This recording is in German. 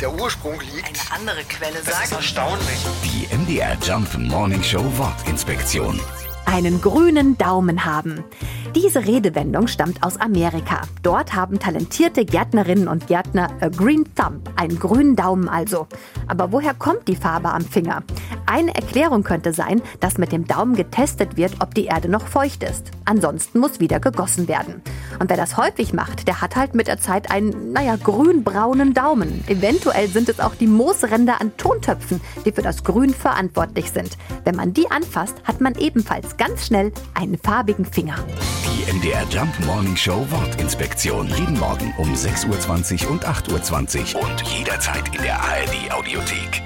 der Ursprung liegt. Eine andere Quelle Das ist sagt. erstaunlich. Die MDR Jump Morning Show Wortinspektion. einen grünen Daumen haben. Diese Redewendung stammt aus Amerika. Dort haben talentierte Gärtnerinnen und Gärtner a Green Thumb, einen grünen Daumen also. Aber woher kommt die Farbe am Finger? Eine Erklärung könnte sein, dass mit dem Daumen getestet wird, ob die Erde noch feucht ist. Ansonsten muss wieder gegossen werden. Und wer das häufig macht, der hat halt mit der Zeit einen, naja, grün-braunen Daumen. Eventuell sind es auch die Moosränder an Tontöpfen, die für das Grün verantwortlich sind. Wenn man die anfasst, hat man ebenfalls ganz schnell einen farbigen Finger. Die MDR Jump Morning Show Wortinspektion. Jeden Morgen um 6.20 Uhr und 8.20 Uhr und jederzeit in der ARD Audiothek.